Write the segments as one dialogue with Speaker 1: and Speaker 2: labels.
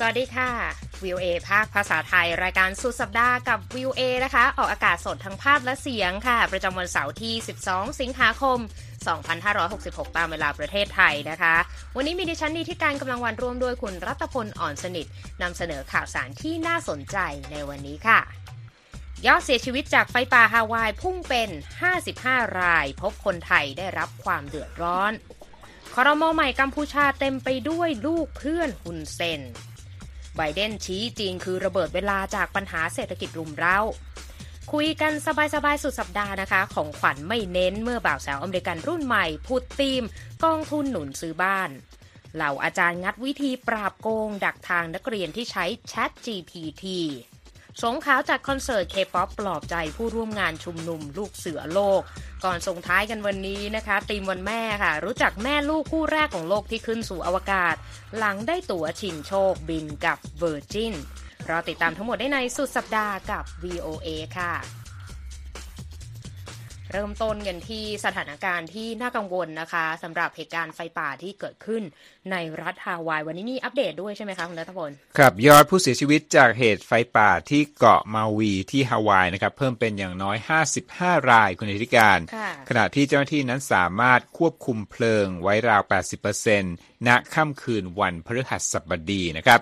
Speaker 1: สวัสดีค่ะ VOA ภาคภาษาไทย รายการสุดสัปดาห์กับ VOA นะคะ ออกอากาศสดทั้งภาพและเสียงค่ะ ประจำวันเสาร์ที่ 12 สิงหาคม 2566 ตามเวลาประเทศไทยนะคะ วันนี้มีดิฉันดีที่การกำลังวันร่วมด้วยคุณรัตพลอ่อนสนิทนำเสนอข่าวสารที่น่าสนใจในวันนี้ค่ะยอดเสียชีวิตจากไฟป่าฮาวายพุ่งเป็น 55 ราย พบคนไทยได้รับความเดือดร้อนคอรมอใหม่กัมพูชาเต็มไปด้วยลูกเพื่อนฮุนเซน ไบเดนชี้จีนคือระเบิดเวลาจากปัญหาเศรษฐกิจรุมเร้า คุยกันสบายๆ สุดสัปดาห์นะคะ ของขวัญไม่เน้นเมื่อบ่าวสาวอเมริกันรุ่นใหม่ผุดธีม กองทุนหนุนซื้อบ้าน เหล่าอาจารย์งัดวิธีปราบโกง ดักทางนักเรียนที่ใช้ ChatGPT ส่งข่าวจัดคอนเสิร์ตเคป๊อปปลอบใจผู้ร่วมงานชุมนุมลูกเสือโลก ก่อนส่งท้ายกันวันนี้นะคะตีมวันแม่ค่ะ รู้จักแม่ลูกคู่แรกของโลกที่ขึ้นสู่อวกาศ หลังได้ตั๋วชิงโชคบินกับ Virgin รอติดตามทั้งหมดได้ในสุดสัปดาห์กับ VOA ค่ะ เริ่มต้นกันที่สถานการณ์ที่น่ากังวลนะคะสำหรับเหตุการณ์ไฟป่าที่เกิดขึ้นในรัฐฮาวาย วันนี้มีอัปเดตด้วยใช่ไหมคะคุณนัทพล
Speaker 2: ครับยอดผู้เสียชีวิตจากเหตุไฟป่าที่เกาะมาวีที่ฮาวายนะครับเพิ่มเป็นอย่างน้อย 55 รายคุณธิการ
Speaker 1: ค่ะ
Speaker 2: ขณะที่เจ้าหน้าที่นั้นสามารถควบคุมเพลิงไว้ราว 80%ณค่ำคืนวันพฤหัสบดีนะครับ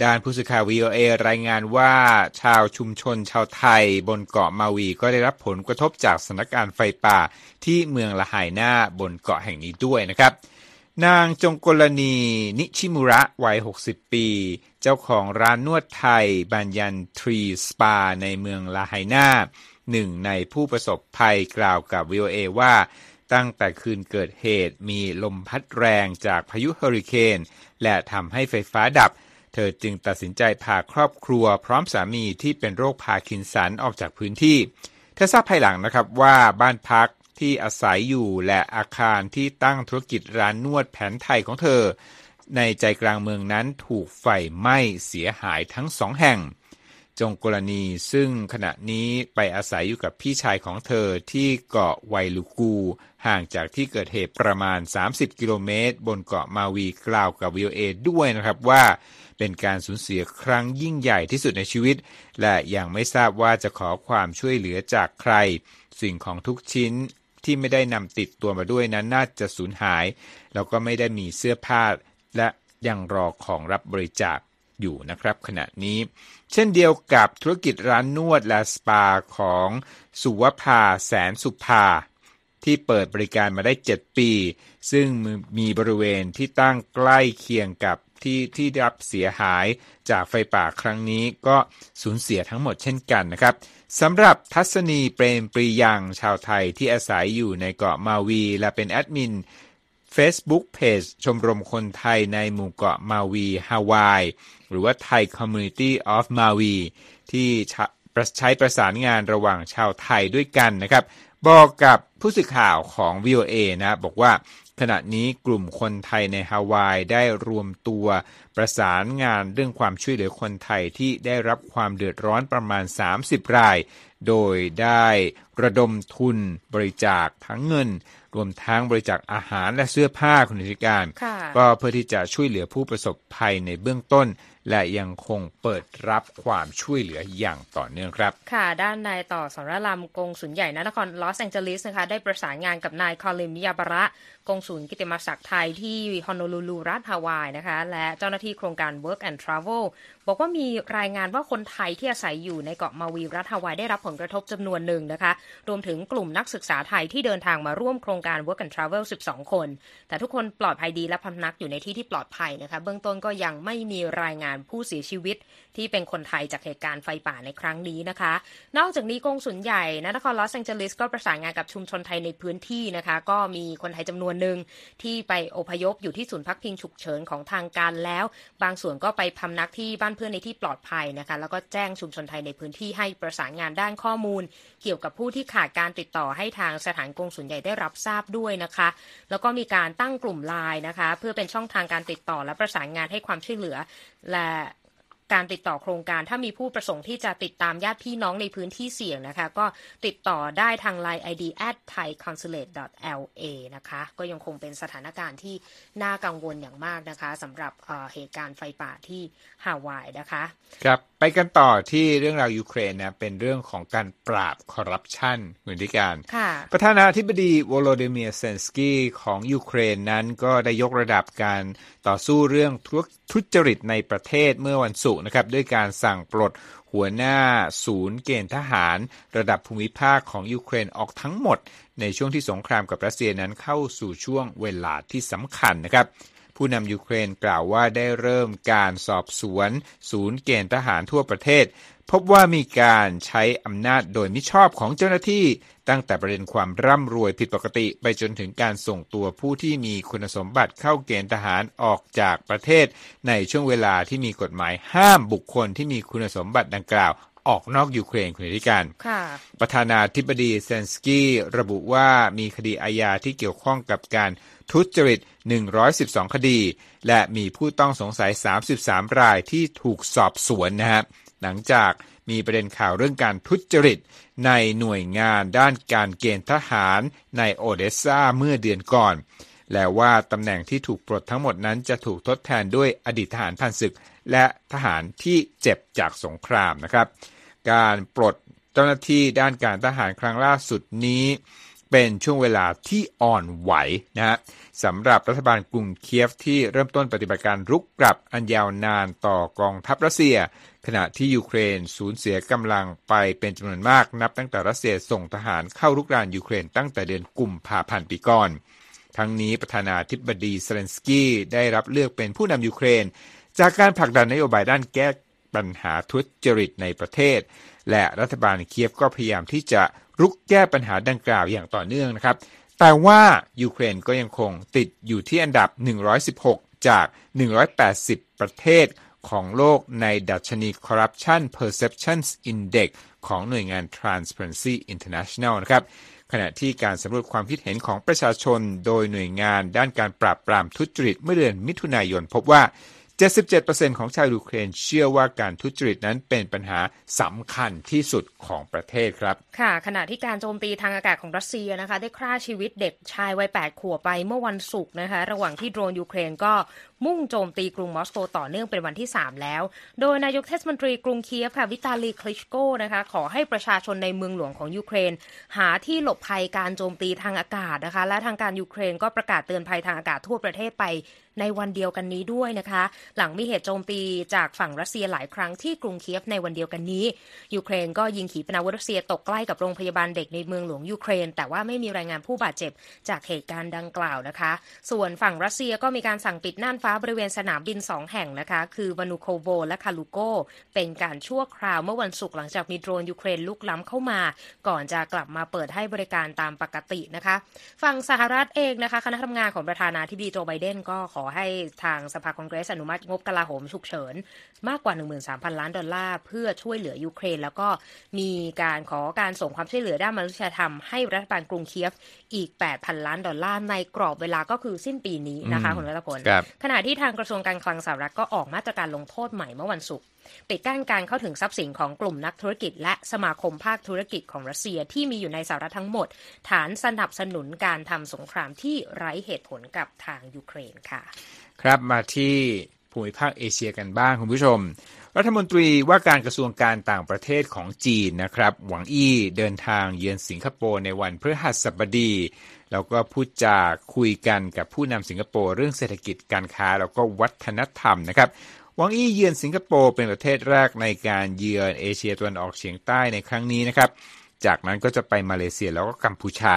Speaker 2: ด้านผู้สื่อข่าว VOA รายงานว่าชาวชุมชนชาวไทยบนเกาะมาวีก็ได้รับผลกระทบจากสถานการณ์ไฟป่าที่เมืองละหายหน้าบนเกาะแห่งนี้ด้วยนะครับ นางจงกลนีนิชิมุระวัย 60 ปี เจ้าของร้านนวดไทยBanyan Tree Spa ในเมืองลาไฮนาหนึ่งในผู้ประสบภัยกล่าวกับ VOA ว่าตั้งแต่คืนเกิดเหตุมีลมพัดแรงจากพายุเฮอริเคน และทำให้ไฟฟ้าดับ เธอจึงตัดสินใจพาครอบครัวพร้อมสามีที่เป็นโรคพาร์กินสันออกจากพื้นที่ เธอทราบภายหลังนะครับว่าบ้านพักที่อาศัยอยู่และอาคารที่ตั้งธุรกิจร้านนวดแผนไทยของเธอ ในใจกลางเมืองนั้นถูกไฟไหม้เสียหายทั้งสองแห่ง จงกรณีซึ่งขณะนี้ไปอาศัยอยู่กับพี่ชายของเธอที่เกาะไวลูกู ห่างจากที่เกิดเหตุประมาณ 30 กิโลเมตร บนเกาะมาวีกล่าวกับ VOA ด้วยนะครับว่าเป็นการสูญเสียครั้งยิ่งใหญ่ที่สุดในชีวิต และยังไม่ทราบว่าจะขอความช่วยเหลือจากใคร สิ่งของทุกชิ้นที่ไม่ได้นำติดตัวมาด้วยนั้นน่าจะสูญหาย แล้วก็ไม่ได้มีเสื้อผ้า และยังรอของรับบริจาคอยู่นะครับขณะนี้ เช่นเดียวกับธุรกิจร้านนวดและสปาของสุวภาแสนสุภา ที่เปิดบริการมาได้ 7 ปี ซึ่งมีบริเวณที่ตั้งใกล้เคียงกับที่ที่ได้รับเสียหายจากไฟป่าครั้งนี้ก็สูญเสียทั้งหมดเช่นกันนะครับสำหรับทัศนีเปรมปรียังชาวไทยที่อาศัยอยู่ในเกาะมาวี และเป็นแอดมิน Facebook Page ชมรมคนไทยในหมู่เกาะมาวีฮาวาย หรือว่า Thai Community of Maui ที่ใช้ประสานงานระหว่างชาวไทยด้วยกันนะครับ บอกกับผู้สื่อข่าวของ VOA นะบอกว่าขณะนี้กลุ่มคนไทยในฮาวายได้รวมตัวประสานงานเรื่องความช่วยเหลือคนไทยที่ได้รับความเดือดร้อนประมาณ 30 ราย โดยได้ระดมทุนบริจาคทั้งเงิน รวมทั้งบริจาคอาหารและเสื้อผ้าคุณรัตพล
Speaker 1: ค่ะ
Speaker 2: ก็เพื่อที่จะช่วยเหลือผู้ประสบภัยในเบื้องต้น และยังคงเปิดรับความช่วยเหลืออย่างต่อเนื่องครับ
Speaker 1: ค่ะ ด้านนายต่อสรลำกงสุลใหญ่นครลอสแองเจลิสนะคะได้ประสานงานกับนายคอลิมนิยาบระกงสุลกิตติมศักดิ์ไทยที่ฮอนโนลูลูรัฐฮาวายนะคะ และเจ้าหน้าที่โครงการ Work and Travel บอกว่ามีรายงานว่าคนไทยที่อาศัยอยู่ในเกาะมาวีรัฐฮาวายได้รับผลกระทบจำนวนหนึ่งนะคะ รวมถึงกลุ่มนักศึกษาไทยที่เดินทางมาร่วมโครงการ Work and Travel 12 คน แต่ทุกคนปลอดภัยดีและพำนักอยู่ในที่ที่ปลอดภัยนะคะ เบื้องต้นก็ยังไม่มีรายงานผู้เสียชีวิต ที่เป็นคนไทยจากเหตุการณ์ไฟป่าในครั้งนี้นะคะ นอกจากนี้กงสุลใหญ่นครลอสแองเจลิสก็ประสานงานกับชุมชนไทยในพื้นที่นะคะ ก็มีคนไทยจำนวนหนึ่งที่ไปอพยพอยู่ที่ศูนย์พักพิงฉุกเฉินของทางการแล้ว บางส่วนก็ไปพำนักที่บ้านเพื่อนในที่ปลอดภัยนะคะแล้วก็แจ้งชุมชนไทยในพื้นที่ให้ประสานงานด้านข้อมูล เกี่ยวกับผู้ที่ขาดการติดต่อให้ทางสถานกงสุลใหญ่ได้รับทราบด้วยนะคะ แล้วก็มีการตั้งกลุ่มไลน์นะคะ เพื่อเป็นช่องทางการติดต่อและประสานงานให้ความช่วยเหลือและ การติดต่อโครงการถ้ามีผู้ประสงค์ที่จะติดตามญาติพี่น้องในพื้นที่เสี่ยงนะคะ ก็ติดต่อได้ทาง Line ID at thaiconsulate.la นะคะก็ยังคงเป็นสถานการณ์ที่น่ากังวลอย่างมากนะคะสำหรับเหตุการณ์ไฟป่าที่ฮาวายนะคะ
Speaker 2: ครับ ไปกันต่อที่เรื่องราวยูเครนนะเป็นเรื่องของการปราบคอร์รัปชันเหมือนที่การประธานาธิบดีโวโลดิเมียร์เซเลนสกี้ของยูเครนนั้นก็ได้ยกระดับการต่อสู้เรื่องทุจริตในประเทศเมื่อวันศุกร์นะครับด้วยการสั่งปลดหัวหน้าศูนย์เกณฑ์ทหาร ระดับภูมิภาคของยูเครนออกทั้งหมด ในช่วงที่สงครามกับรัสเซียนั้นเข้าสู่ช่วงเวลาที่สำคัญนะครับ ผู้นำยูเครนกล่าวว่าได้เริ่มการสอบสวน ศูนย์เกณฑ์ทหารทั่วประเทศ พบว่ามีการใช้อำนาจโดยมิชอบของเจ้าหน้าที่ ตั้งแต่ประเด็นความร่ำรวยผิดปกติ ไปจนถึงการส่งตัวผู้ที่มีคุณสมบัติเข้าเกณฑ์ทหารออกจากประเทศ ในช่วงเวลาที่มีกฎหมายห้ามบุคคลที่มีคุณสมบัติดังกล่าว ออกนอกยูเครนคุณธิการประธานาธิบดีเซนสกี้ระบุว่ามีคดีอาญาที่เกี่ยวข้องกับการทุจริต 112 คดี และมีผู้ต้องสงสัย 33 รายที่ถูกสอบสวนนะฮะหลังจากมีประเด็นข่าวเรื่องการทุจริต ในหน่วยงานด้านการเกณฑ์ทหารในโอเดสซาเมื่อเดือนก่อน และว่าตำแหน่งที่ถูกปลดทั้งหมดนั้นจะถูกทดแทนด้วยอดีตทหารผ่านศึก และทหารที่เจ็บจากสงครามนะครับ การปลดเจ้าหน้าที่ด้านการทหารครั้งล่าสุดนี้ เป็นช่วงเวลาที่อ่อนไหวนะฮะสำหรับรัฐบาลกรุงเคียฟที่เริ่มต้นปฏิบัติการรุกกลับอันยาวนานต่อกองทัพรัสเซีย ขณะที่ยูเครนสูญเสียกำลังไปเป็นจำนวนมากนับตั้งแต่รัสเซียส่งทหารเข้ารุกรานยูเครนตั้งแต่เดือนกุมภาพันธ์ปีก่อน ทั้งนี้ประธานาธิบดีเซเลนสกี้ได้รับเลือกเป็นผู้นำยูเครน จากการผลักดันนโยบายด้านแก้ปัญหาทุจริตในประเทศ และรัฐบาลเคียฟก็พยายามที่จะรุกแก้ปัญหาดังกล่าวอย่างต่อเนื่องนะครับ แต่ว่ายูเครนก็ยังคงติดอยู่ที่อันดับ 116 จาก 180 ประเทศของโลกในดัชนี Corruption Perceptions Index ของหน่วยงาน Transparency International นะครับ ขณะที่การสำรวจความคิดเห็นของประชาชนโดยหน่วยงานด้านการปราบปรามทุจริตเมื่อเดือนมิถุนายนพบว่า 77%ของชาวยูเครนเชื่อว่าการทุจริตนั้นเป็นปัญหาสำคัญที่สุดของประเทศครับ
Speaker 1: ค่ะ ขณะที่การโจมตีทางอากาศของรัสเซียนะคะ ได้ฆ่าชีวิตเด็กชายวัย 8 ขวบไปเมื่อวันศุกร์นะคะ ระหว่างที่โดรนยูเครนก็ มุ่งโจมตีกรุงมอสโกต่อเนื่องเป็นวันที่ 3 แล้ว โดยนายกเทศมนตรีกรุงเคียฟค่ะวิตาลีคลิชโกนะคะขอให้ประชาชนในเมืองหลวงของยูเครน หาที่หลบภัยการโจมตีทางอากาศนะคะและทางการยูเครนก็ประกาศเตือนภัยทางอากาศทั่วประเทศไปในวันเดียวกันนี้ด้วยนะคะ หลังมีเหตุโจมตีจากฝั่งรัสเซียหลายครั้งที่กรุงเคียฟในวันเดียวกันนี้ ยูเครนก็ยิงขีปนาวุธรัสเซียตกใกล้กับโรงพยาบาลเด็กในเมืองหลวงยูเครน แต่ว่าไม่มีรายงานผู้บาดเจ็บจากเหตุการณ์ดังกล่าวนะคะ ส่วนฝั่งรัสเซียก็มีการสั่งปิดน่านฟ้าบริเวณสนามบินสองแห่งนะคะ คือวนูโคโวและคาลูกา เป็นการชั่วคราวเมื่อวันศุกร์หลังจากมีโดรนยูเครนรุกล้ำเข้ามา ก่อนจะกลับมาเปิดให้บริการตามปกตินะคะ ฝั่งสหรัฐเองนะคะ คณะทำงานของประธานาธิบดีโจไบเดนก็ขอให้ทางสภาคองเกรสอนุมัติงบกลาโหมฉุกเฉิน มากกว่า 13,000 ล้านดอลลาร์ เพื่อช่วยเหลือยูเครน แล้วก็มีการขอการส่งความช่วยเหลือด้านมนุษยธรรมให้รัฐบาลกรุงเคียฟ อีก 8,000 ล้านดอลลาร์ในกรอบเวลาก็คือสิ้นปีนี้นะคะคุณรัตพลขณะที่ทางกระทรวงการคลังสหรัฐก็ออกมาตรการลงโทษใหม่เมื่อวันศุกร์ปิดกั้นการเข้าถึงทรัพย์สินของกลุ่มนักธุรกิจ และสมาคมภาคธุรกิจของรัสเซียที่มีอยู่ในสหรัฐทั้งหมด ฐานสนับสนุนการทำสงครามที่ไร้เหตุผลกับทางยูเครนค่ะ
Speaker 2: ครับมาที่ภูมิภาคเอเชียกันบ้างคุณผู้ชม รัฐมนตรีว่าการกระทรวงการต่างประเทศของจีนนะครับ หวังอี้เดินทางเยือนสิงคโปร์ในวันพฤหัสบดี แล้วก็พูดจาคุยกันกับผู้นำสิงคโปร์เรื่องเศรษฐกิจการค้าแล้วก็วัฒนธรรมนะครับหวังอี้เยือนสิงคโปร์เป็นประเทศแรกในการเยือนเอเชียตะวันออกเฉียงใต้ในครั้งนี้นะครับ จากนั้นก็จะไปมาเลเซียแล้วก็กัมพูชา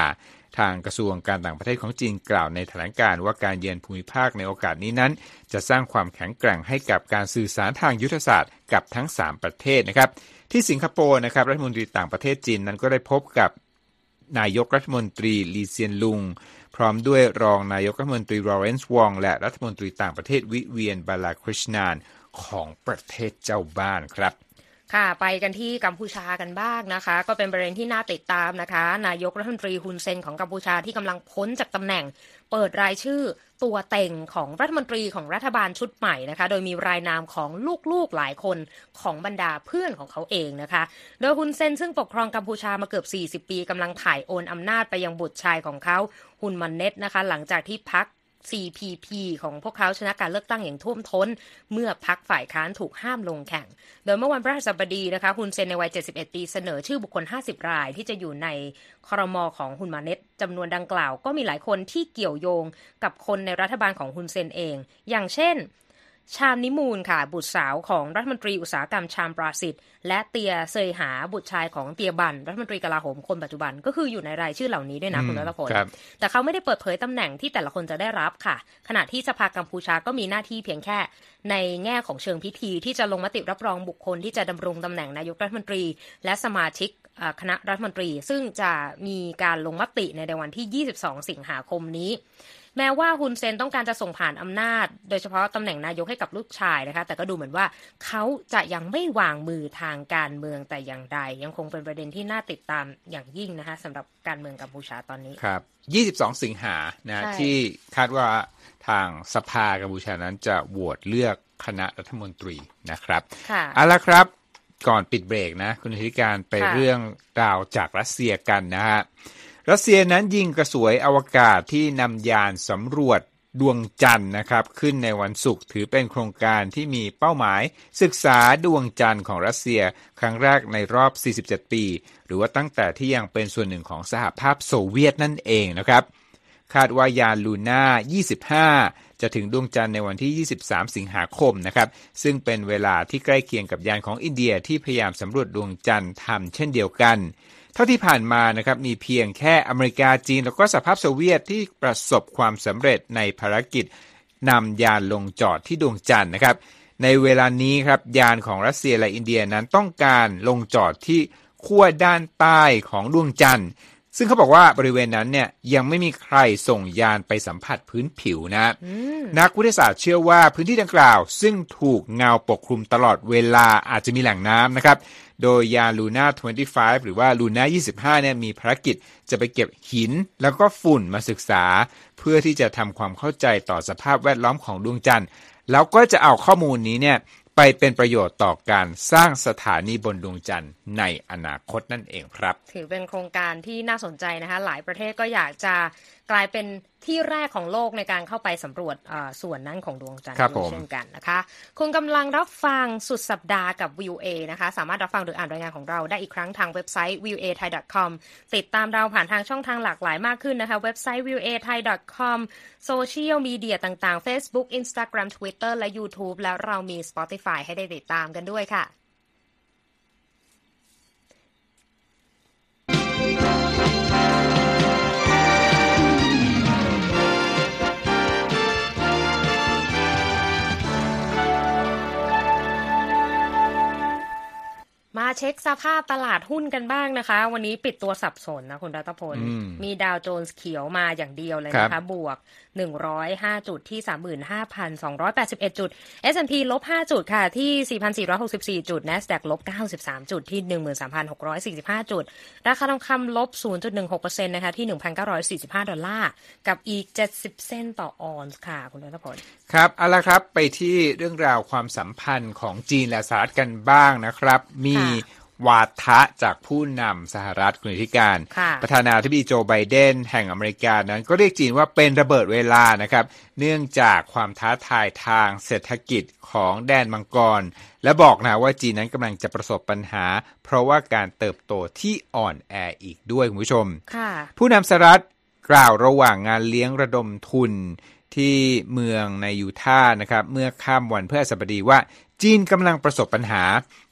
Speaker 2: ทางกระทรวงการต่างประเทศของจีนกล่าวในแถลงการว่าการเยือนภูมิภาคในโอกาสนี้นั้น จะสร้างความแข็งแกร่งให้กับการสื่อสารทางยุทธศาสตร์กับทั้ง 3 ประเทศนะครับ ที่สิงคโปร์นะครับรัฐมนตรีต่างประเทศจีนนั้นก็ได้พบกับนายกรัฐมนตรีลีเซียนลุง พร้อมด้วยรองนายกรัฐมนตรีลอเรนซ์วอง และรัฐมนตรีต่างประเทศวิเวียนบาลาคริชนานของประเทศเจ้าบ้านครับ
Speaker 1: ค่ะไปกันที่กัมพูชากันบ้างนะคะ ก็เป็นประเด็นที่น่าติดตามนะคะ นายกรัฐมนตรีฮุนเซนของกัมพูชาที่กำลังพ้นจากตำแหน่ง เปิดรายชื่อตัวเต็งของรัฐมนตรีของรัฐบาลชุดใหม่นะคะ โดยมีรายนามของลูกๆหลายคนของบรรดาเพื่อนของเขาเองนะคะ โดยฮุนเซนซึ่งปกครองกัมพูชามาเกือบ 40 ปีกำลังถ่ายโอนอำนาจไปยังบุตรชายของเขาฮุนมันเน็ตนะคะ หลังจากที่พัก CPP ของพวกเขาชนะการเลือกตั้งอย่างท่วมท้น เมื่อพักฝ่ายค้านถูกห้ามลงแข่ง โดยเมื่อวันพฤหัสบดีนะคะฮุนเซนในวัย 71 ปีเสนอชื่อบุคคล 50 รายที่จะอยู่ในครมอของฮุนมาเน็ตจำนวนดังกล่าวก็มีหลายคนที่เกี่ยวโยงกับคนในรัฐบาลของฮุนเซนเอง อย่างเช่น ชามนิมูลค่ะ บุตรสาวของรัฐมนตรีอุตสาหกรรมชามปราสิทธิ์และเตียเซยหาบุตรชายของเตียบัน รัฐมนตรีกลาโหมคนปัจจุบันก็คืออยู่ในรายชื่อเหล่านี้ด้วยนะคุณรัตพล
Speaker 2: ครับ
Speaker 1: แต่เขาไม่ได้เปิดเผยตำแหน่งที่แต่ละคนจะได้รับค่ะ ขณะที่สภากัมพูชาก็มีหน้าที่เพียงแค่ ในแง่ของเชิงพิธีที่จะลงมติรับรองบุคคลที่จะดำรงตำแหน่งนายกรัฐมนตรี และสมาชิกเอ่อคณะรัฐมนตรี ซึ่งจะมีการลงมติในวันที่ 22 สิงหาคมนี้ แม้ว่าฮุนเซนต้องการจะส่งผ่านอำนาจ โดยเฉพาะตำแหน่งนายกให้กับลูกชายนะคะ แต่ก็ดูเหมือนว่าเขาจะยังไม่วางมือทางการเมืองแต่อย่างใด ยังคงเป็นประเด็นที่น่าติดตามอย่างยิ่งนะคะสำหรับการเมืองกัมพูชาตอนนี้
Speaker 2: ครับ 22 สิงหานะ
Speaker 1: ใช่
Speaker 2: ที่คาดว่าทางสภากัมพูชานั้นจะโหวตเลือกคณะรัฐมนตรีนะครับ
Speaker 1: ค่ะ
Speaker 2: เอาละครับก่อนปิดเบรกนะ คุณธิการไป
Speaker 1: ค่ะ
Speaker 2: เรื่องราวจากรัสเซียกันนะฮะ รัสเซียนั้นยิงกระสวยอวกาศที่นำยานสำรวจดวงจันทร์นะครับ ขึ้นในวันศุกร์ถือเป็นโครงการที่มีเป้าหมาย ศึกษาดวงจันทร์ของรัสเซีย ครั้งแรกในรอบ 47 ปี หรือว่าตั้งแต่ที่ยังเป็นส่วนหนึ่งของสหภาพโซเวียตนั่นเองนะครับ คาดว่ายานลูน่า 25 จะถึงดวงจันทร์ในวันที่ 23 สิงหาคมนะครับ ซึ่งเป็นเวลาที่ใกล้เคียงกับยานของอินเดียที่พยายามสำรวจดวงจันทร์ทำเช่นเดียวกัน เท่าที่ผ่านมานะครับมีเพียงแค่อเมริกาจีน แล้วก็สหภาพโซเวียตที่ประสบความสำเร็จในภารกิจนำยานลงจอดที่ดวงจันทร์นะครับ ในเวลานี้ครับยานของรัสเซียและอินเดียนั้นต้องการลงจอดที่ขั้วด้านใต้ของดวงจันทร์ ซึ่งเขาบอกว่าบริเวณนั้นเนี่ยยังไม่มีใครส่งยานไปสัมผัสพื้นผิวนะ นักวิทยาศาสตร์เชื่อว่าพื้นที่ดังกล่าว ซึ่งถูกเงาปกคลุมตลอดเวลาอาจจะมีแหล่งน้ำนะครับ โดยยานลูน่า25 หรือว่าลูน่า25เนี่ยมีภารกิจจะไปเก็บหินแล้วก็ฝุ่นมาศึกษา เพื่อที่จะทำความเข้าใจต่อสภาพแวดล้อมของดวงจันทร์แล้วก็จะเอาข้อมูลนี้เนี่ย ไปเป็นประโยชน์ต่อการสร้างสถานีบนดวงจันทร์ในอนาคตนั่นเองครับ
Speaker 1: ถือเป็นโครงการที่น่าสนใจนะคะ หลายประเทศก็อยากจะกลายเป็นที่แรกของโลกในการเข้าไปสำรวจอ่าส่วนนั้นของดวงจันทร์
Speaker 2: ครับ
Speaker 1: ด้วย
Speaker 2: ผม
Speaker 1: เช่นกันนะคะคุณกำลังรับฟังสุดสัปดาห์กับ VOA นะคะ สามารถรับฟังหรืออ่านรายงานของเราได้อีกครั้งทางเว็บไซต์ voa thai com ติดตามเราผ่านทางช่องทางหลากหลายมากขึ้นนะคะ เว็บไซต์ voa thai com โซเชียลมีเดียต่างๆ Facebook Instagram Twitter และ YouTube แล้วเรามี Spotify ให้ได้ติดตามกันด้วยค่ะ เช็คสภาพตลาดหุ้นกันบ้างนะคะ วันนี้ปิดตัวสับสนนะคุณรัตพล
Speaker 2: อืม
Speaker 1: มีดาวโจนส์เขียวมาอย่างเดียวเลย
Speaker 2: ครับ
Speaker 1: นะคะ บวก 105 จุดที่ 35,281 จุด S&P ลบ 5 จุดค่ะที่ 4,464 จุด NASDAQ ลบ 93 จุดที่ 13,645 จุด ราคาทองคำลบ 0.16%นะคะที่ 1,945 ดอลลาร์ กับอีก 70 เซนต์ต่อออนซ์ค่ะ คุณรัตพล
Speaker 2: ครับ เอาละครับ ไปที่เรื่องราวความสัมพันธ์ของจีนและสหรัฐกันบ้างนะครับ มี
Speaker 1: ค่ะ
Speaker 2: วาทะจากผู้นำสหรัฐคุณธิการ
Speaker 1: ค่ะ
Speaker 2: ประธานาธิบดีโจไบเดนแห่งอเมริกานั้นก็เรียกจีนว่าเป็นระเบิดเวลานะครับ เนื่องจากความท้าทายทางเศรษฐกิจของแดนมังกร และบอกนะว่าจีนนั้นกำลังจะประสบปัญหา เพราะว่าการเติบโตที่อ่อนแออีกด้วยคุณผู้ชม
Speaker 1: ค่ะ
Speaker 2: ผู้นำสหรัฐกล่าวระหว่างงานเลี้ยงระดมทุนที่เมืองในยูทาห์นะครับ เมื่อข้ามวันเพื่อสบดีว่าจีนกำลังประสบปัญหา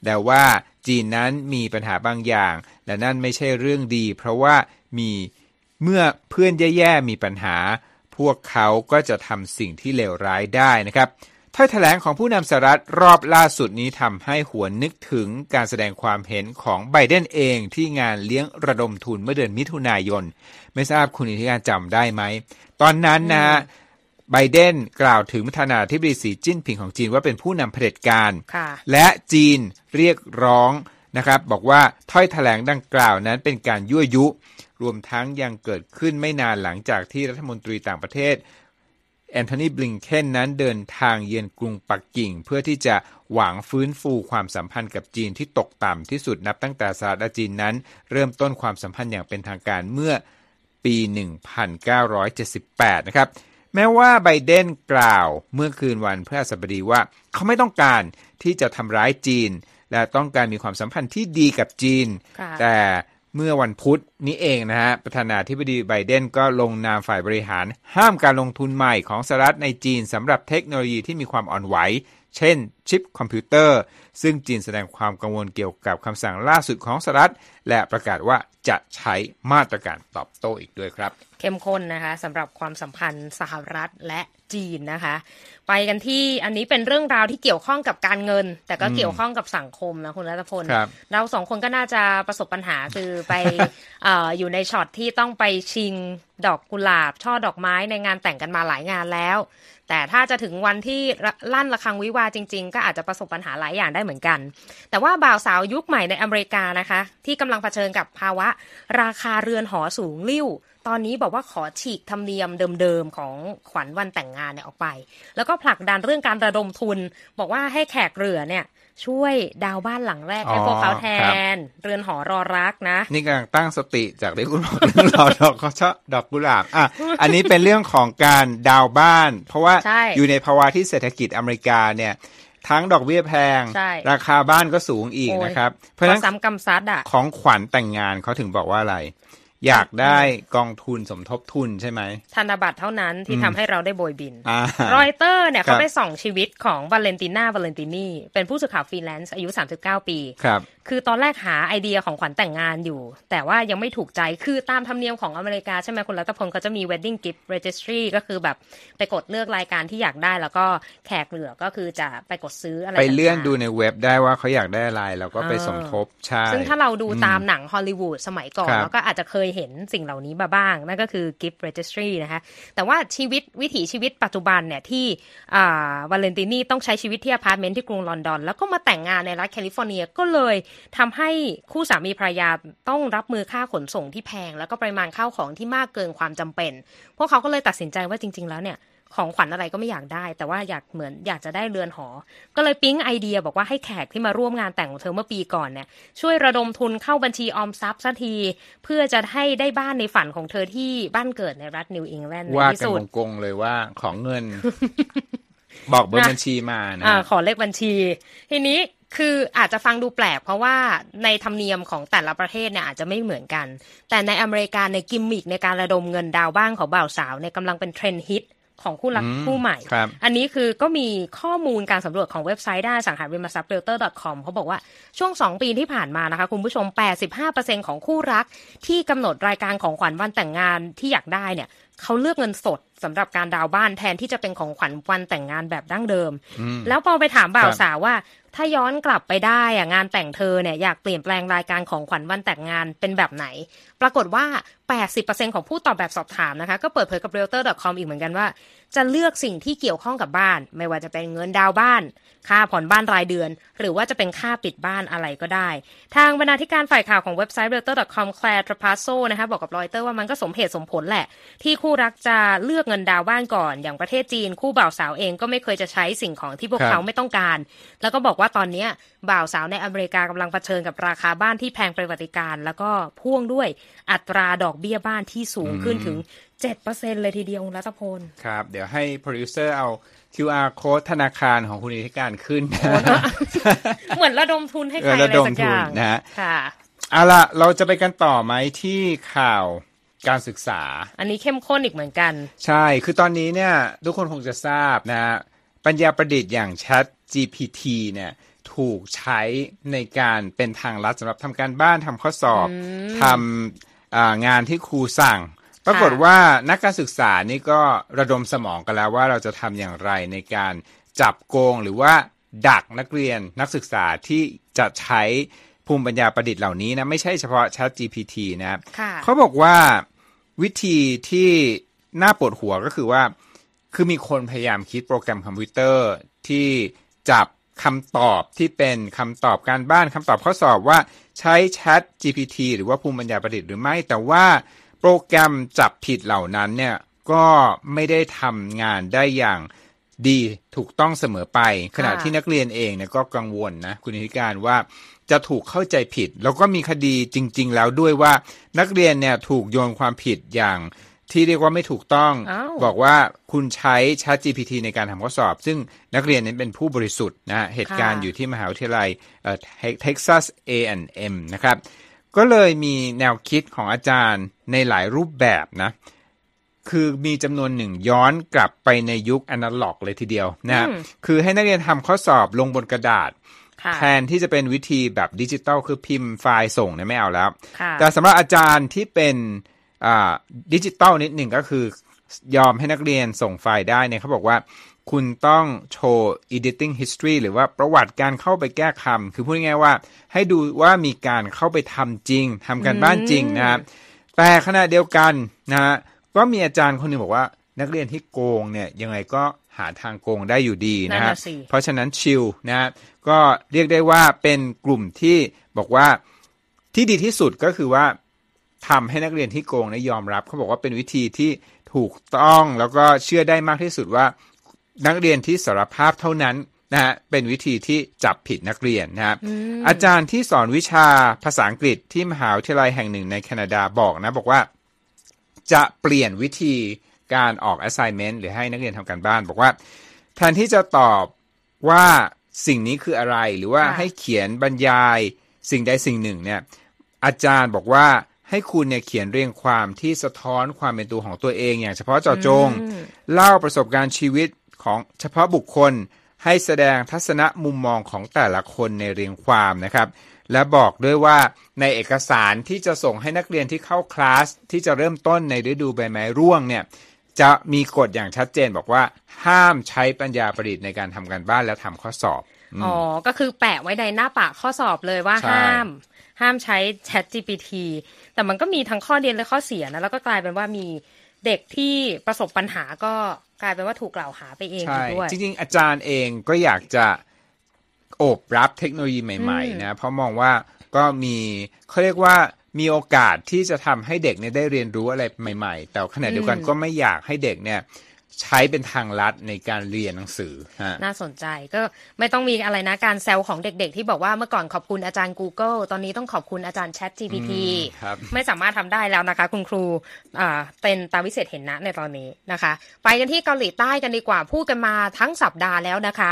Speaker 2: แต่ว่า จีนนั้นมีปัญหาบางอย่าง และนั่นไม่ใช่เรื่องดี เพราะว่ามีเมื่อเพื่อนแย่ๆมีปัญหา พวกเขาก็จะทำสิ่งที่เลวร้ายได้นะครับถ้อยแถลงของผู้นำสหรัฐรอบล่าสุดนี้ทำให้หัวนึกถึงการแสดงความเห็นของไบเดนเองที่งานเลี้ยงระดมทุนเมื่อเดือนมิถุนายน ไม่ทราบคุณอิทธิการจำได้ไหม ตอนนั้นนะฮะ ไบเดนกล่าวถึงประธานาธิบดีสีจิ้นผิงของจีนว่าเป็นผู้นำเผด็จการ
Speaker 1: ค่ะ
Speaker 2: และจีนเรียกร้องนะครับ บอกว่าถ้อยแถลงดังกล่าวนั้นเป็นการยั่วยุ รวมทั้งยังเกิดขึ้นไม่นานหลังจากที่รัฐมนตรีต่างประเทศ แอนโทนีบลิงเคนนั้นเดินทางเยือนกรุงปักกิ่ง เพื่อที่จะหวังฟื้นฟูความสัมพันธ์กับจีนที่ตกต่ำที่สุดนับตั้งแต่สหรัฐและจีนนั้น เริ่มต้นความสัมพันธ์อย่างเป็นทางการเมื่อปี 1978 นะครับ แม้ว่าไบเดนกล่าวเมื่อคืนวันพฤหัสบดีว่า เขาไม่ต้องการที่จะทำร้ายจีน และต้องการมีความสัมพันธ์ที่ดีกับจีน
Speaker 1: ค่ะ
Speaker 2: แต่เมื่อวันพุธนี้เองนะฮะ ประธานาธิบดีไบเดนก็ลงนามฝ่ายบริหาร ห้ามการลงทุนใหม่ของสหรัฐในจีนสำหรับเทคโนโลยีที่มีความอ่อนไหว เช่น ชิปคอมพิวเตอร์ ซึ่งจีนแสดงความกังวลเกี่ยวกับคำสั่งล่าสุดของสหรัฐ และประกาศว่าจะใช้มาตรการตอบโต้อีกด้วยครับ
Speaker 1: เข้มข้นนะคะสำหรับความสัมพันธ์สหรัฐและจีนนะคะ ไปกันที่อันนี้เป็นเรื่องราวที่เกี่ยวข้องกับการเงิน แต่ก็เกี่ยวข้องกับสังคมนะคุณรัตพล
Speaker 2: ครับ
Speaker 1: เราสองคนก็น่าจะประสบปัญหาคือไปเอออยู่ในช็อตที่ต้องไปชิงดอกกุหลาบ ช่อดอกไม้ในงานแต่งกันมาหลายงานแล้ว แต่ถ้าจะถึงวันที่ลั่นระฆังวิวาจริง ๆ ก็อาจจะประสบปัญหาหลายอย่างได้เหมือนกัน แต่ว่าบ่าวสาวยุคใหม่ในอเมริกานะคะ ที่กำลังเผชิญกับภาวะ ราคาเรือนหอสูงลิ่ว ตอนนี้บอกว่าขอฉีกธรรมเนียมเดิมๆของขวัญวันแต่งงานเนี่ยออกไป แล้วก็ผลักดันเรื่องการระดมทุน บอกว่าให้แขกเรือเนี่ย ช่วยดาวบ้านหลังแรกให้
Speaker 2: อ๋อ
Speaker 1: พวกเขาแท
Speaker 2: ครับ
Speaker 1: นเรือนหอรอรักนะ
Speaker 2: นี่กำลังตั้งสติจากที่คุณบอกเรื่องราวดอกเขาชอบดอกกุหลาบอะอันนี้เป็นเรื่องของการดาวบ้าน เพราะว่า
Speaker 1: ใช่
Speaker 2: อยู่ในภาวะที่เศรษฐกิจอเมริกาเนี่ยทั้งดอกเบี้ยแพง
Speaker 1: ใช่
Speaker 2: ราคาบ้านก็สูงอีก
Speaker 1: โอ้ย
Speaker 2: นะครับ เพราะฉะนั้น
Speaker 1: ซ้ำกำจัดอะ
Speaker 2: ของขวัญแต่งงานเขาถึงบอกว่าอะไร อยากได้กองทุนสมทบทุนใช่ไหม
Speaker 1: ธนบัตรเท่านั้นที่ทำให้เราได้โบยบิน
Speaker 2: อ่า
Speaker 1: รอยเตอร์เนี่ย
Speaker 2: ครับ
Speaker 1: เขาไปส่องชีวิตของวาเลนติน่าวาเลนตินีเป็นผู้สื่อข่าวฟรีแลนซ์อายุ 39 ปี
Speaker 2: ครับ
Speaker 1: คือตอนแรกหาไอเดียของขวัญแต่งงานอยู่ แต่ว่ายังไม่ถูกใจคือตามธรรมเนียมของอเมริกาใช่ไหมคุณรัตพลเขาจะมี wedding gift registry ก็คือแบบไปกดเลือกรายการที่อยากได้แล้วก็แขกเหรื่อก็คือจะไปกดซื้ออะไร
Speaker 2: ไปเลือก
Speaker 1: ต่างๆ
Speaker 2: ดูในเว็บได้ว่าเขาอยากได้อะไรแล้วก็ไป
Speaker 1: อ่า
Speaker 2: สมทบใช่
Speaker 1: ซึ่งถ้าเราดูตามหนังฮอลลีวูดสมัยก่อน
Speaker 2: ครับ
Speaker 1: เราก็อาจจะเคยเห็นสิ่งเหล่านี้มาบ้าง นั่นก็คือ gift registry นะคะ แต่ว่าชีวิตวิถีชีวิตปัจจุบันเนี่ยที่วาเลนตินีต้องใช้ชีวิตที่อพาร์ตเมนต์ที่กรุงลอนดอน แล้วก็มาแต่งงานในรัฐแคลิฟอร์เนียก็เลยทำให้คู่สามีภรรยาต้องรับมือค่าขนส่งที่แพง แล้วก็ปริมาณข้าวของที่มากเกินความจำเป็น พวกเขาก็เลยตัดสินใจว่าจริง ๆ แล้วเนี่ย ของขวัญอะไรก็ไม่อยากได้ แต่ว่าอยากเหมือนอยากจะได้เรือนหอ ก็เลยปิ๊งไอเดียบอกว่าให้แขกที่มาร่วมงานแต่งของเธอเมื่อปีก่อนเนี่ยช่วยระดมทุนเข้าบัญชีออมทรัพย์สักที เพื่อจะให้ได้บ้านในฝันของเธอที่บ้านเกิดในรัฐนิวอิงแลนด์ใน
Speaker 2: ว่า
Speaker 1: ที่
Speaker 2: กัน
Speaker 1: สุด
Speaker 2: ตรงๆเลยว่าขอเงิน บอกเบอร์
Speaker 1: นะ
Speaker 2: บัญชีมานะ
Speaker 1: อ่าขอเลขบัญชี ทีนี้คืออาจจะฟังดูแปลกเพราะว่าในธรรมเนียมของแต่ละประเทศเนี่ยอาจจะไม่เหมือนกัน แต่ในอเมริกาในกิมมิกในการระดมเงินดาวน์บ้านของบ่าวสาวเนี่ยกำลังเป็นเทรนด์ฮิต ของคู่รัก
Speaker 2: อืม
Speaker 1: คู่ใหม่
Speaker 2: ครับ
Speaker 1: อันนี้คือก็มีข้อมูลการสำรวจของเว็บไซต์ด้านอสังหาริมทรัพย์ realtor.com เขาบอกว่าช่วง 2 ปีที่ผ่านมานะคะคุณผู้ชม 85%ของคู่รักที่กำหนดรายการของขวัญวันแต่งงานที่อยากได้เนี่ยเขาเลือกเงินสดสำหรับการดาวน์บ้านแทนที่จะเป็นของขวัญวันแต่งงานแบบดั้งเดิม แล้วพอไปถามบ่าว
Speaker 2: ครับ
Speaker 1: สาวว่า ถ้าย้อนกลับไปได้อะงานแต่งเธอเนี่ยอยากเปลี่ยนแปลงรายการของขวัญวันแต่งงานเป็นแบบไหน ปรากฏว่า80%ของผู้ตอบแบบสอบถามนะคะ ก็เปิดเผยกับ realtor.com อีกเหมือนกันว่า จะเลือกสิ่งที่เกี่ยวข้องกับบ้าน ไม่ว่าจะเป็นเงินดาวน์บ้าน ค่าผ่อนบ้านรายเดือน หรือว่าจะเป็นค่าปิดบ้านอะไรก็ได้ ทางบรรณาธิการฝ่ายข่าวของเว็บไซต์ realtor.com แคลร์ทรพาโซนะคะบอกกับรอยเตอร์ว่ามันก็สมเหตุสมผลแหละ ที่คู่รักจะเลือกเงินดาวน์บ้านก่อน อย่างประเทศจีน คู่บ่าวสาวเองก็ไม่เคยจะใช้สิ่งของที่พวก
Speaker 2: ครับ
Speaker 1: เขาไม่ต้องการ แล้วก็บอกว่าตอนเนี้ยบ่าวสาวในอเมริกากำลังเผชิญกับราคาบ้านที่แพงประวัติการ แล้วก็พ่วงด้วยอัตราดอกเบี้ยบ้านที่สูงขึ้นถึง 7%เลยทีเดียวคุณรัตพล
Speaker 2: ครับ เดี๋ยวให้โปรดิวเซอร์เอา QR code ธนาคารของคุณอิทธิการขึ้น
Speaker 1: เหมือนระดมทุนให้ใคร
Speaker 2: เออ
Speaker 1: อะไร
Speaker 2: ระดม
Speaker 1: สักอย่าง
Speaker 2: ทุนนะฮะ
Speaker 1: ค่ะ
Speaker 2: เอาล่ะเราจะไปกันต่อไหมที่ข่าวการศึกษา
Speaker 1: อันนี้เข้มข้นอีกเหมือนกัน
Speaker 2: ใช่ คือตอนนี้เนี่ย ทุกคนคงจะทราบนะฮะปัญญาประดิษฐ์อย่าง Chat GPT เนี่ยถูกใช้ในการเป็นทางลัดสำหรับทำการบ้านทำข้อสอบทำอ่า งานที่ครูสั่ง ปรากฏว่านักการศึกษานี่ก็ระดมสมองกันแล้วว่าเราจะทำอย่างไรในการจับโกงหรือว่าดักนักเรียนนักศึกษาที่จะใช้ภูมิปัญญาประดิษฐ์เหล่านี้นะไม่ใช่เฉพาะ Chat GPT นะครับ
Speaker 1: ค่ะ
Speaker 2: เขาบอกว่าวิธีที่น่าปวดหัวก็คือว่า คือมีคนพยายามคิดโปรแกรมคอมพิวเตอร์ที่จับ คำตอบที่เป็นคำตอบการบ้านคำตอบข้อสอบว่าใช้ Chat GPT หรือว่าภูมิปัญญาประดิษฐ์หรือไม่ แต่ว่าโปรแกรมจับผิดเหล่านั้นเนี่ยก็ไม่ได้ทำงานได้อย่างดีถูกต้องเสมอไป ขณะที่นักเรียนเองเนี่ยก็กังวลนะคุณธิการว่าจะถูกเข้าใจผิด แล้วก็มีคดีจริง ๆ แล้วด้วยว่านักเรียนเนี่ยถูกโยนความผิดอย่าง ที่เรียกว่าไม่ถูกต้อง บอกว่าคุณใช้ Chat GPT ในการทำข้อสอบ ซึ่งนักเรียนนั้นเป็นผู้บริสุทธิ์นะเหตุการณ์อยู่ที่มหาวิทยาลัยเท็กซัส A&M นะครับ ก็เลยมีแนวคิดของอาจารย์ในหลายรูปแบบนะคือมีจำนวนหนึ่งย้อนกลับไปในยุคอนาล็อกเลยทีเดียวนะคือให้นักเรียนทำข้อสอบลงบนกระดาษ แทนที่จะเป็นวิธีแบบดิจิตอลคือพิมพ์ไฟล์ส่งเนี่ยไม่เอาแล้ว แต่สำหรับอาจารย์ที่เป็น ดิจิตอลนิดหนึ่งก็คือยอมให้นักเรียนส่งไฟล์ได้เนี่ยเขาบอกว่าคุณต้องโชว์ editing history หรือว่าประวัติการเข้าไปแก้คำ คือพูดง่ายๆว่า ให้ดูว่ามีการเข้าไปทำจริงทำการบ้านจริงนะครับแต่ขณะเดียวกันนะฮะก็มีอาจารย์คนหนึ่งบอกว่านักเรียนที่โกงเนี่ยยังไงก็หาทางโกงได้อยู่ดีนะฮะเพราะฉะนั้นชิลนะฮะก็เรียกได้ว่าเป็นกลุ่มที่บอกว่าที่ดีที่สุดก็คือว่า ทำให้นักเรียนที่โกงนะยอมรับเขาบอกว่าเป็นวิธีที่ถูกต้องแล้วก็เชื่อได้มากที่สุดว่า นักเรียนที่สารภาพเท่านั้นนะฮะเป็นวิธีที่จับผิดนักเรียนนะครับอาจารย์ที่สอนวิชาภาษาอังกฤษที่มหาวิทยาลัยแห่งหนึ่งในแคนาดาบอกนะ บอกว่าจะเปลี่ยนวิธีการออก assignment หรือให้นักเรียนทำการบ้าน บอกว่า แทนที่จะตอบว่าสิ่งนี้คืออะไรหรือว่าให้เขียนบรรยายสิ่งใดสิ่งหนึ่งเนี่ยอาจารย์บอกว่า ให้คุณเนี่ยเขียนเรียงความที่สะท้อนความเป็นตัวของตัวเองอย่างเฉพาะเจาะจง เล่าประสบการณ์ชีวิตของเฉพาะบุคคล ให้แสดงทัศนะมุมมองของแต่ละคนในเรียงความนะครับ และบอกด้วยว่าในเอกสารที่จะส่งให้นักเรียนที่เข้าคลาสที่จะเริ่มต้นในฤดูใบไม้ร่วงเนี่ยจะมีกฎอย่างชัดเจนบอกว่า ห้ามใช้ปัญญาประดิษฐ์ในการทำการบ้านและทำข้อสอบ
Speaker 1: อ๋อก็คือแปะไว้ในหน้าปากข้อสอบเลยว่าห้าม ห้ามใช้ Chat GPT แต่มันก็มีทั้งข้อดีและข้อเสียนะ แล้วก็กลายเป็นว่ามีเด็กที่ประสบปัญหาก็กลายเป็นว่าถูกกล่าวหาไปเองด้วย
Speaker 2: จริง ๆ อาจารย์เองก็อยากจะโอบรับเทคโนโลยีใหม่ ๆ นะ เพราะมองว่าก็มีเขาเรียกว่ามีโอกาสที่จะทำให้เด็กเนี่ยได้เรียนรู้อะไรใหม่ ๆ แต่ขณะเดียวกันก็ไม่อยากให้เด็กเนี่ย ใช้เป็นทางลัดในการเรียนหนังสือ
Speaker 1: น่าสนใจก็ไม่ต้องมีอะไรนะการแซวของเด็กๆ ที่บอกว่าเมื่อก่อนขอบคุณอาจารย์ Google ตอนนี้ต้องขอบคุณอาจารย์ Chat GPT ไม่สามารถทำได้แล้วนะคะ คุณครูเป็นตาวิเศษเห็นนะในตอนนี้นะคะ ไปกันที่เกาหลีใต้กันดีกว่าพูดกันมาทั้งสัปดาห์แล้วนะคะ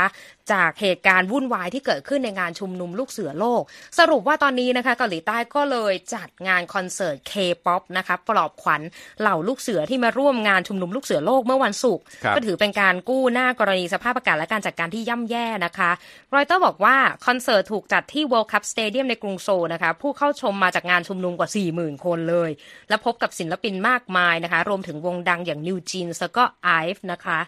Speaker 1: จากเหตุการณ์วุ่นวายที่เกิดขึ้นในงานชุมนุมลูกเสือโลก สรุปว่าตอนนี้นะคะเกาหลีใต้ก็เลยจัดงานคอนเสิร์ต K-POP นะคะปลอบขวัญเหล่าลูกเสือที่มาร่วมงานชุมนุมลูกเสือโลกเมื่อวันศุกร์ก็ถือเป็นการกู้หน้ากรณีสภาพอากาศและการจัดการที่ย่ำแย่นะคะรอยเตอร์บอกว่าคอนเสิร์ตถูกจัดที่ World Cup Stadium ในกรุงโซลนะคะผู้เข้าชมมาจากงานชุมนุมกว่า 40,000 คนเลย และพบกับศิลปินมากมายนะคะ รวมถึงวงดังอย่างนิวจีนแล้วก็ไอฟ์นะคะ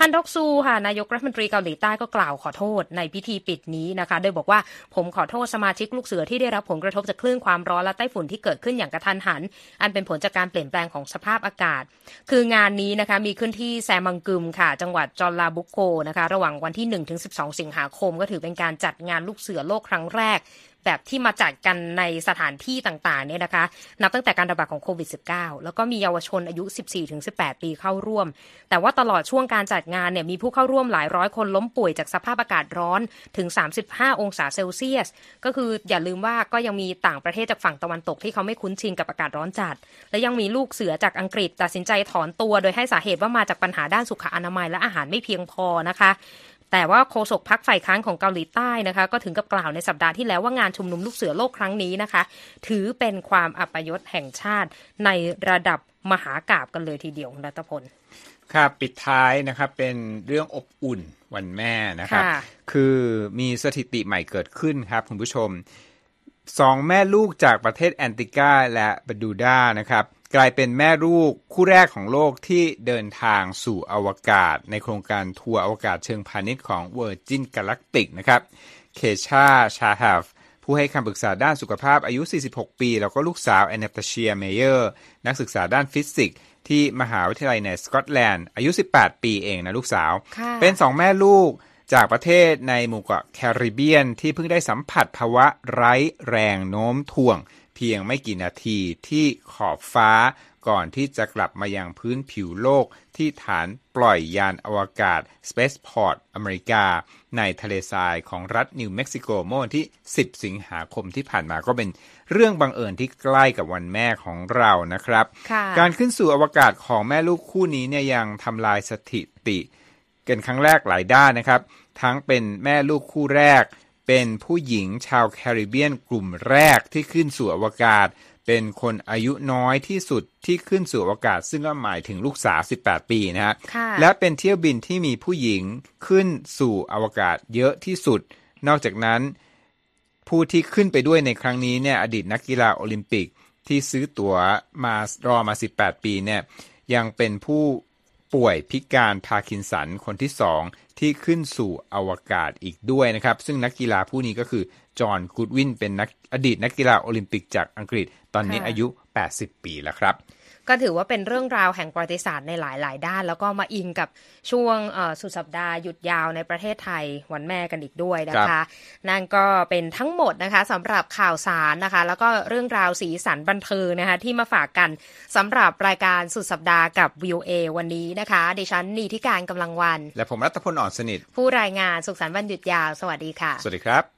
Speaker 1: ฮันดอกซูค่ะนายกรัฐมนตรีเกาหลีใต้ก็กล่าวขอโทษในพิธีปิดนี้นะคะ โดยบอกว่าผมขอโทษสมาชิกลูกเสือที่ได้รับผลกระทบจากคลื่นความร้อนและไต้ฝุ่นที่เกิดขึ้นอย่างกระทันหัน อันเป็นผลจากการเปลี่ยนแปลงของสภาพอากาศ คืองานนี้นะคะมีขึ้นที่แซมังกึมค่ะ จังหวัดจอลลาบุโกนะคะ ระหว่างวันที่1ถึง12 สิงหาคม ก็ถือเป็นการจัดงานลูกเสือโลกครั้งแรกแบบที่มาจัดกันในสถานที่ต่างๆเนี่ยนะคะ นับตั้งแต่การระบาดของโควิด -19 แล้วก็มีเยาวชนอายุ 14-18 ปีเข้าร่วม แต่ว่าตลอดช่วงการจัดงานเนี่ยมีผู้เข้าร่วมหลายร้อยคนล้มป่วยจากสภาพอากาศร้อนถึง 35 องศาเซลเซียส ก็คืออย่าลืมว่าก็ยังมีต่างประเทศจากฝั่งตะวันตกที่เขาไม่คุ้นชินกับอากาศร้อนจัด และยังมีลูกเสือจากอังกฤษตัดสินใจถอนตัว โดยให้สาเหตุว่ามาจากปัญหาด้านสุขอนามัยและอาหารไม่เพียงพอนะคะ แต่ว่าโฆษกพักฝ่ายค้านของเกาหลีใต้นะคะ ก็ถึงกับกล่าวในสัปดาห์ที่แล้วว่างานชุมนุมลูกเสือโลกครั้งนี้นะคะ ถือเป็นความอัปยศแห่งชาติในระดับมหากราบกันเลยทีเดียวรัตพล
Speaker 2: ครับปิดท้ายนะครับเป็นเรื่องอบอุ่นวันแม่นะครับ คือมีสถิติใหม่เกิดขึ้นครับคุณผู้ชมสองแม่ลูกจากประเทศแอนติกาและบดูดานะครับ กลายเป็นแม่ลูกคู่แรกของโลกที่เดินทางสู่อวกาศ ในโครงการทัวร์อวกาศเชิงพาณิชย์ของ Virgin Galactic นะครับ เคชา ชาฮาฟผู้ให้คำปรึกษาด้านสุขภาพอายุ 46 ปี แล้วก็ลูกสาวแอนนาตาเชียเมเยอร์ นักศึกษาด้านฟิสิกส์ที่มหาวิทยาลัยในสกอตแลนด์ อายุ 18 ปีเองนะลูกสาว
Speaker 1: ค่ะ
Speaker 2: เป็นสองแม่ลูกจากประเทศในหมู่เกาะแคริบเบียนที่เพิ่งได้สัมผัสภาวะไร้แรงโน้มถ่วง เพียงไม่กี่นาทีที่ขอบฟ้าก่อนที่จะกลับมายังพื้นผิวโลกที่ฐานปล่อยยานอวกาศ Spaceport อเมริกา ในทะเลทรายของรัฐนิวเม็กซิโกเมื่อวันที่ 10 สิงหาคมที่ผ่านมาก็เป็นเรื่องบังเอิญที่ใกล้กับวันแม่ของเรานะครับ
Speaker 1: ค่ะ
Speaker 2: การขึ้นสู่อวกาศของแม่ลูกคู่นี้เนี่ยยังทำลายสถิติ กันครั้งแรกหลายด้านนะครับ ทั้งเป็นแม่ลูกคู่แรก เป็นผู้หญิงชาวแคริบเบียนกลุ่มแรกที่ขึ้นสู่อวกาศ เป็นคนอายุน้อยที่สุดที่ขึ้นสู่อวกาศ ซึ่งก็หมายถึงลูกสาว 18 ปีนะฮะ
Speaker 1: ค่ะ
Speaker 2: และเป็นเที่ยวบินที่มีผู้หญิงขึ้นสู่อวกาศเยอะที่สุด นอกจากนั้น ผู้ที่ขึ้นไปด้วยในครั้งนี้เนี่ยอดีตนักกีฬาโอลิมปิกที่ซื้อตั๋วมารอมา 18 ปีเนี่ยยังเป็นผู้ป่วยพิการพาร์กินสันคนที่สอง ที่ขึ้นสู่อวกาศอีกด้วยนะครับ ซึ่งนักกีฬาผู้นี้ก็คือ จอห์นกูดวินเป็นนักอดีตนักกีฬาโอลิมปิกจากอังกฤษ ตอนนี้
Speaker 1: ค่ะ
Speaker 2: อายุ 80 ปีแล้วครับ
Speaker 1: ก็ถือว่าเป็นเรื่องราวแห่งประวัติศาสตร์ในหลาย ๆ ด้าน แล้วก็มาอิงกับช่วงเอ่อสุดสัปดาห์หยุดยาวในประเทศไทยวันแม่กันอีกด้วยนะ
Speaker 2: ครั
Speaker 1: คะ
Speaker 2: บ
Speaker 1: นั่นก็เป็นทั้งหมดนะคะสำหรับข่าวสารนะคะ แล้วก็เรื่องราวสีสันบันเทิงนะคะที่มาฝากกันสำหรับรายการสุดสัปดาห์กับ VOA วันนี้นะคะดิฉันนีทิการกำลังวัน
Speaker 2: และผมรัตพลอ่อนสนิท
Speaker 1: ผู้รายงานสุขสันต์วันหยุดยาว สวัสดีค่ะ
Speaker 2: สวัสดีครับ